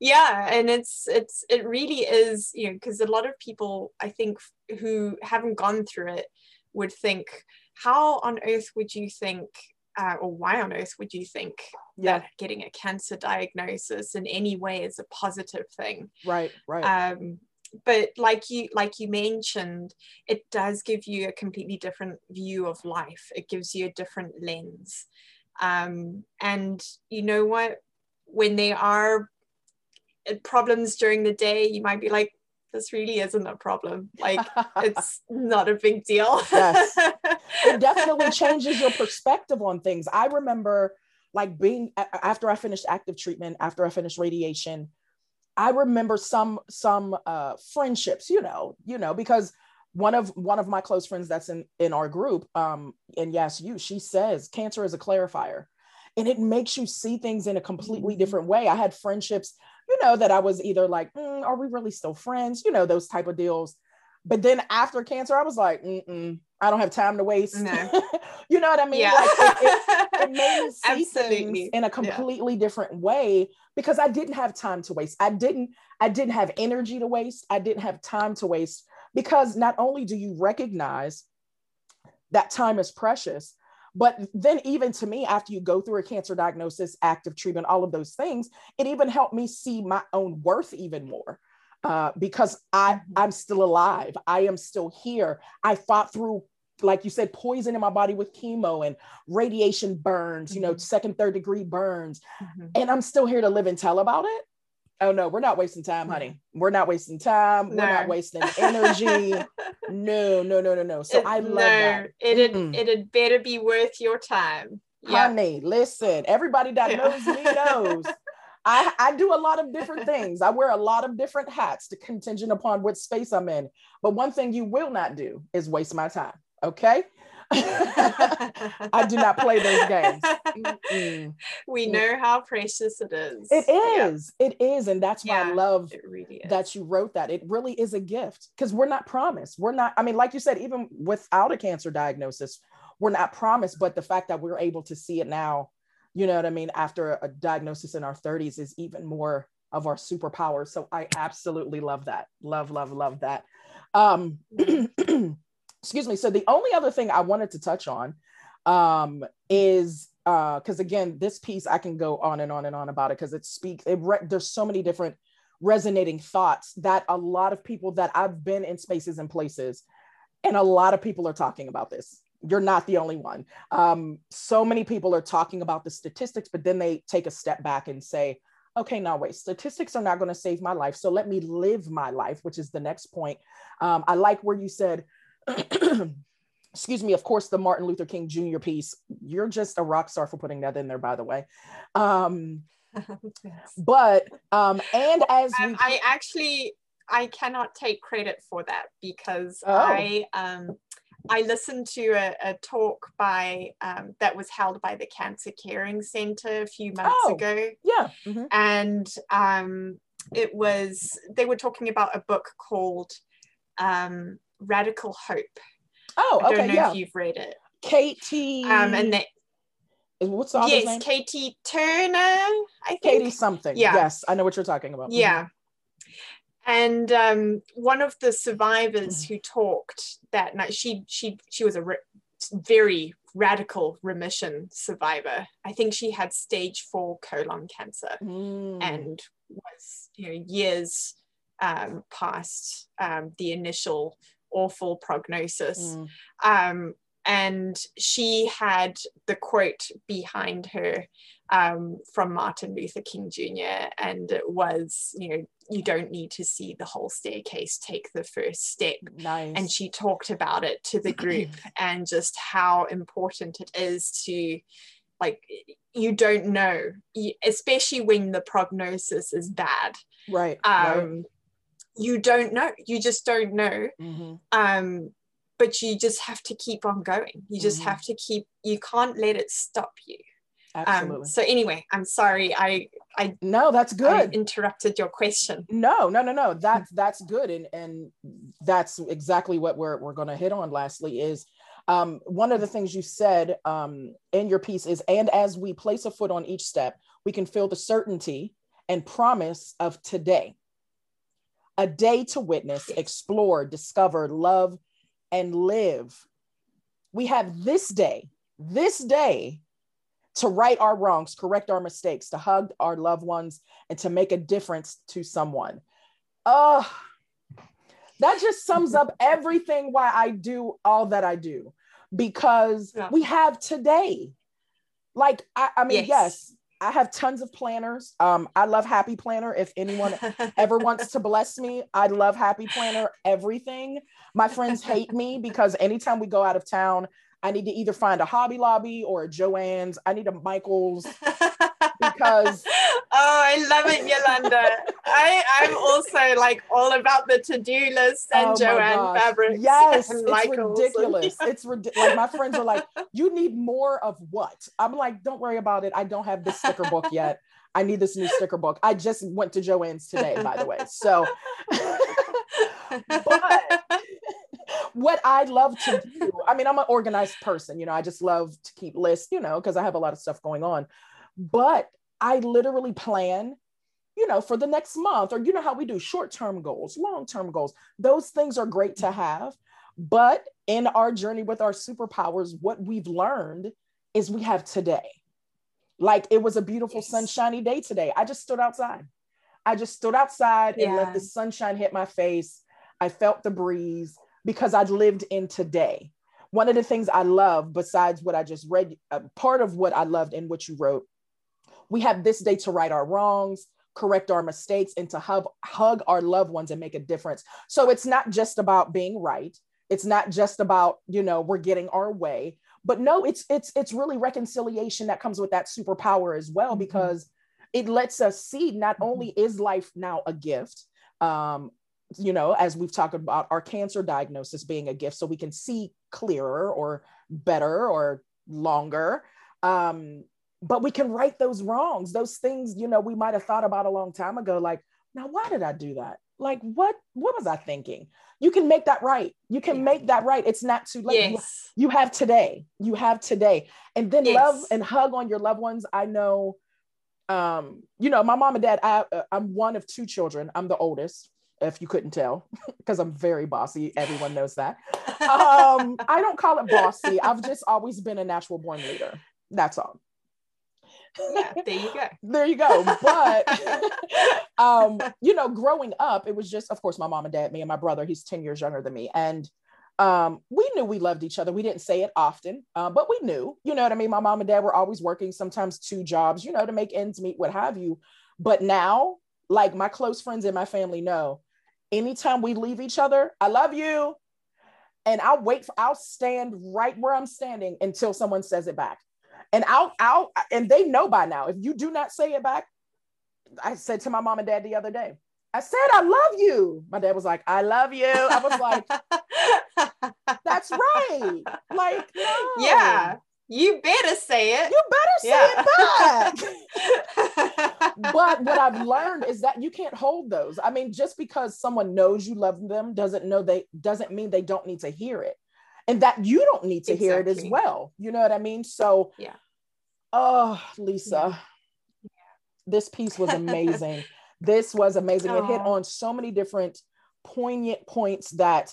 yeah and it's it's it really is you know because a lot of people i think who haven't gone through it would think how on earth would you think uh, or why on earth would you think yeah. that getting a cancer diagnosis in any way is a positive thing? Right, right. Um, but like you like you mentioned, it does give you a completely different view of life. It gives you a different lens. Um, and you know what? When there are problems during the day, you might be like, this really isn't a problem. Like <laughs> it's not a big deal. yes. <laughs> It definitely changes your perspective on things. I remember like being after I finished active treatment, after I finished radiation, I remember some some uh friendships, you know, you know, because one of one of my close friends that's in in our group, um, and yes, you, she says cancer is a clarifier and it makes you see things in a completely mm-hmm. different way. I had friendships you know, that I was either like, mm, are we really still friends? You know, those type of deals. But then after cancer, I was like, I don't have time to waste. No. <laughs> you know what I mean? Yeah. Like it, it, it <laughs> made me see things in a completely yeah. different way because I didn't have time to waste. I didn't, I didn't have energy to waste. I didn't have time to waste because not only do you recognize that time is precious, but then, even to me, after you go through a cancer diagnosis, active treatment, all of those things, it even helped me see my own worth even more. Uh, because I mm-hmm. I'm still alive. I am still here. I fought through, like you said, poison in my body with chemo and radiation burns, you know, mm-hmm. second, third degree burns, mm-hmm. and I'm still here to live and tell about it oh no, we're not wasting time, honey. We're not wasting time. No. We're not wasting energy. <laughs> no, no, no, no, no. So it, I love no, that. It'd mm. it'd better be worth your time. Honey, yep. listen, everybody that knows me knows. <laughs> I, I do a lot of different things. I wear a lot of different hats to contingent upon what space I'm in. But one thing you will not do is waste my time. Okay. <laughs> I do not play those games. Mm-mm. We know how precious it is. It is. Yeah. It is. And that's why yeah, I love really that you wrote that. It really is a gift because we're not promised. We're not, I mean, like you said, even without a cancer diagnosis, we're not promised. But the fact that we're able to see it now, you know what I mean, after a diagnosis in our 30s is even more of our superpower. So I absolutely love that. Love, love, love that. Um, <clears throat> excuse me. So the only other thing I wanted to touch on um, is because uh, again, this piece I can go on and on and on about it because it speaks. It re- there's so many different resonating thoughts that a lot of people that I've been in spaces and places, and a lot of people are talking about this. You're not the only one. Um, so many people are talking about the statistics, but then they take a step back and say, okay, now wait, statistics are not going to save my life. So let me live my life, which is the next point. Um, I like where you said, <clears throat> excuse me, of course, the Martin Luther King Jr. piece. You're just a rock star for putting that in there, by the way. Um, yes. <laughs> But um, and as we- I actually I cannot take credit for that because oh. I um, I listened to a, a talk by um, that was held by the Cancer Caring Center a few months oh, ago. Yeah, mm-hmm. and um, it was they were talking about a book called um, Radical Hope. Oh, okay. I don't know yeah. if you've read it. Katie. Um, and that. What's the yes, name? Katie Turner. I think. Katie something. Yeah. Yes, I know what you're talking about. Yeah. Mm-hmm. And um, one of the survivors who talked that night, she she she was a re- very radical remission survivor. I think she had stage four colon cancer mm. and was you know years um, past um, the initial awful prognosis. Mm. Um, and she had the quote behind her um, from Martin Luther King Jr. And it was, you know, you don't need to see the whole staircase, take the first step. Nice. And she talked about it to the <clears throat> group and just how important it is to, like, you don't know, especially when the prognosis is bad. Right. Um, right you don't know. You just don't know. Mm-hmm. um but you just have to keep on going. You just mm-hmm. have to keep you can't let it stop you. Um, Absolutely. Um, so anyway i'm sorry. I i no that's good. I interrupted your question. No no no no. That's that's good. And and that's exactly what we're we're going to hit on lastly is um, one of the things you said um, in your piece is and as we place a foot on each step we can feel the certainty and promise of today a day to witness, explore, discover, love, and live. We have this day, this day to right our wrongs, correct our mistakes, to hug our loved ones, and to make a difference to someone. Oh, that just sums up everything why I do all that I do because yeah. we have today. Like, I, I mean, yes. yes. I have tons of planners. Um, I love Happy Planner. If anyone ever wants to bless me, I love Happy Planner. Everything. My friends hate me <laughs> because anytime we go out of town, I need to either find a Hobby Lobby or a Joann's. I need a Michael's because <laughs> oh, I love it, Yolanda. I I'm also like all about the to do list and oh Joann fabrics. <laughs> Yes, it's Michael's. ridiculous. It's ridiculous. Like my friends are like, you need more of what? I'm like, don't worry about it. I don't have this sticker book yet. I need this new sticker book. I just went to Joann's today, by the way. So, <laughs> but what I love to do, I mean, I'm an organized person, you know, I just love to keep lists, you know, because I have a lot of stuff going on. But I literally plan, you know, for the next month, or you know how we do short term goals, long term goals. Those things are great to have. But in our journey with our superpowers, what we've learned is we have today. Like it was a beautiful yes. sunshiny day today. I just stood outside. I just stood outside and let the sunshine hit my face. I felt the breeze because I'd lived in today. One of the things I love, besides what I just read, uh, part of what I loved in what you wrote, we have this day to right our wrongs, correct our mistakes, and to hug, hug our loved ones and make a difference. So it's not just about being right. It's not just about, you know, we're getting our way, but no, it's it's it's really reconciliation that comes with that superpower as well, mm-hmm. because it lets us see not mm-hmm. only is life now a gift, um, you know, as we've talked about our cancer diagnosis being a gift, so we can see clearer or better or longer. Um, but we can right those wrongs, those things, you know, we might have thought about a long time ago, like, now why did I do that? Like, what what was I thinking? You can make that right. You can yeah. make that right. It's not too late. Yes. You, you, have today. You have today. And then yes. love and hug on your loved ones. I know um, you know, my mom and dad, I, uh, I'm one of two children. I'm the oldest if you couldn't tell, <laughs> because I'm very bossy. Everyone knows that. <laughs> Um, I don't call it bossy. I've just always been a natural born leader. That's all. Yeah, there you go. <laughs> there you go. But <laughs> um, you know, growing up, it was just, of course, my mom and dad, me and my brother. He's 10 years younger than me. And um, we knew we loved each other. We didn't say it often, uh, but we knew, you know what I mean? My mom and dad were always working, sometimes two jobs, you know, to make ends meet, what have you. But now, like my close friends and my family know anytime we leave each other, I love you. And I'll wait for, I'll stand right where I'm standing until someone says it back. And I'll, I'll, and they know by now, if you do not say it back, I said to my mom and dad the other day, I said, I love you. My dad was like, I love you. I was like, <laughs> that's right. Like, no. yeah. You better say it. You better say yeah. it back. <laughs> but what I've learned is that you can't hold those. I mean, just because someone knows you love them doesn't know they doesn't mean they don't need to hear it. And that you don't need to exactly. hear it as well. You know what I mean? So yeah. Oh, Lisa. Yeah. This piece was amazing. <laughs> this was amazing. Aww. It hit on so many different poignant points that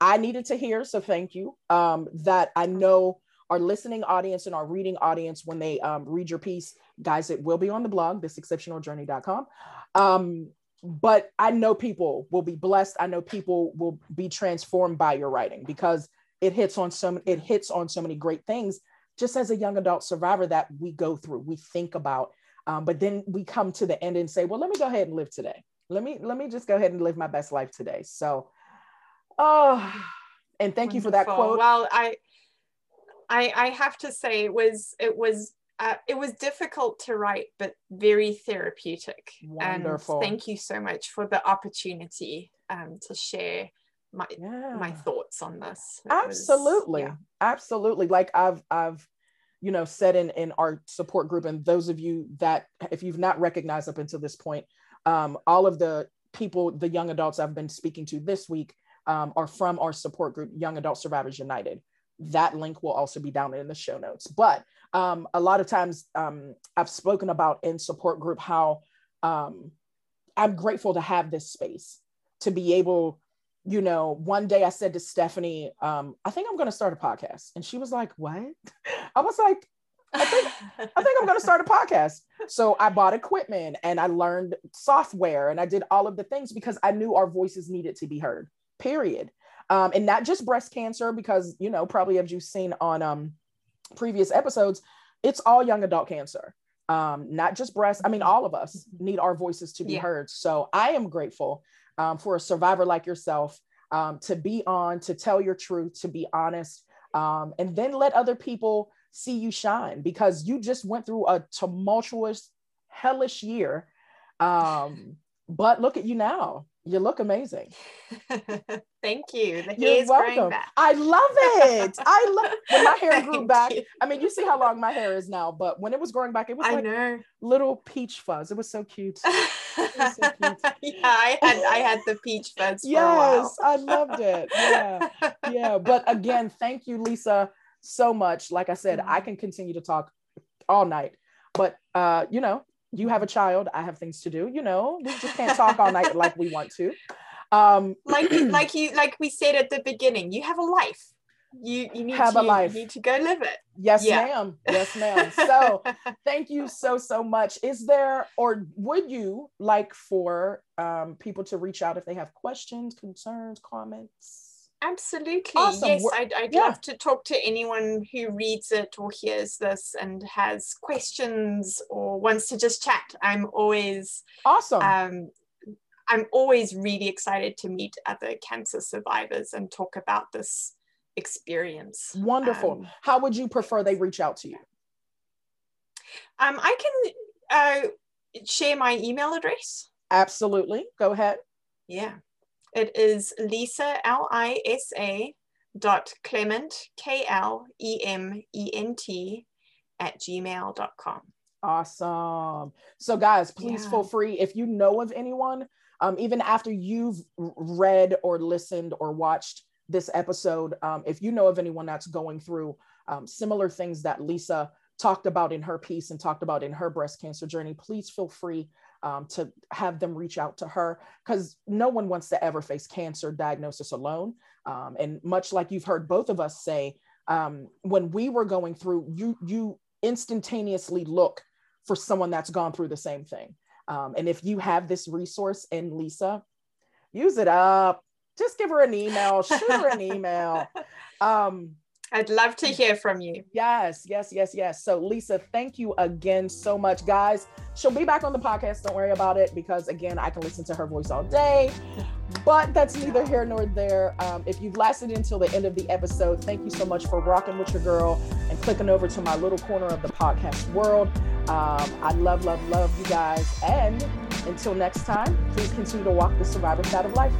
I needed to hear. So thank you. Um, that I know our listening audience and our reading audience when they um, read your piece guys it will be on the blog thisexceptionaljourney.com um, but i know people will be blessed i know people will be transformed by your writing because it hits on some it hits on so many great things just as a young adult survivor that we go through we think about um, but then we come to the end and say well let me go ahead and live today let me let me just go ahead and live my best life today so oh and thank Wonderful. you for that quote well i I, I have to say it was it was uh, it was difficult to write, but very therapeutic. Wonderful. And thank you so much for the opportunity um, to share my yeah. my thoughts on this. It absolutely, was, yeah. absolutely. Like I've I've you know said in in our support group, and those of you that if you've not recognized up until this point, um, all of the people, the young adults I've been speaking to this week um, are from our support group, Young Adult Survivors United that link will also be down in the show notes. But um, a lot of times um, I've spoken about in support group how um, I'm grateful to have this space to be able, you know, one day I said to Stephanie, um, I think I'm going to start a podcast. And she was like, What? <laughs> I was like, I think I think I'm going to start a <laughs> podcast. So I bought equipment and I learned software and I did all of the things because I knew our voices needed to be heard. Period. Um, and not just breast cancer because you know probably as you've seen on um, previous episodes, it's all young adult cancer. Um, not just breast. I mean, all of us need our voices to be yeah. heard. So I am grateful um, for a survivor like yourself um, to be on, to tell your truth, to be honest, um, and then let other people see you shine because you just went through a tumultuous, hellish year. Um, but look at you now. You look amazing. <laughs> Thank you. The You're welcome. I love it. I love when my hair <laughs> grew back. You. I mean, you see how long my hair is now, but when it was growing back, it was I like know. little peach fuzz. It was so cute. <laughs> Was so cute. yeah, I had I had the peach fuzz. yes, I loved it. Yeah, yeah. But again, thank you, Lisa, so much. Like I said, mm-hmm. I can continue to talk all night, but uh, you know, you have a child i have things to do you know we just can't talk all night like we want to. Um <clears throat> like like you like we said at the beginning you have a life. You you need have to, a life. you need to go live it. Yes yeah. ma'am. Yes ma'am. <laughs> So thank you so so much. Is there or would you like for um, people to reach out if they have questions concerns comments Absolutely. Awesome. Yes, I'd, I'd yeah. love to talk to anyone who reads it or hears this and has questions or wants to just chat. I'm always awesome. Um, I'm always really excited to meet other cancer survivors and talk about this experience. Wonderful. Um, How would you prefer they reach out to you? Um, I can uh, share my email address. Absolutely. Go ahead. Yeah. It is Lisa, L I S A dot Klement, K L E M E N T, at gmail.com. Awesome. So, guys, please yeah. feel free if you know of anyone, um, even after you've read or listened or watched this episode, um, if you know of anyone that's going through um, similar things that Lisa talked about in her piece and talked about in her breast cancer journey, please feel free um, to have them reach out to her because no one wants to ever face cancer diagnosis alone. Um, and much like you've heard both of us say, um, when we were going through, you you instantaneously look for someone that's gone through the same thing. Um, and if you have this resource in Lisa, use it up. Just give her an email, shoot her an email. <laughs> I'd love to hear from you. Yes, yes, yes, yes. So, Lisa, thank you again so much, guys. She'll be back on the podcast. Don't worry about it because, again, I can listen to her voice all day. But that's neither here nor there. Um, if you've lasted until the end of the episode, thank you so much for rocking with your girl and clicking over to my little corner of the podcast world. Um, I love, love, love you guys. And until next time, please continue to walk the survivor side of life.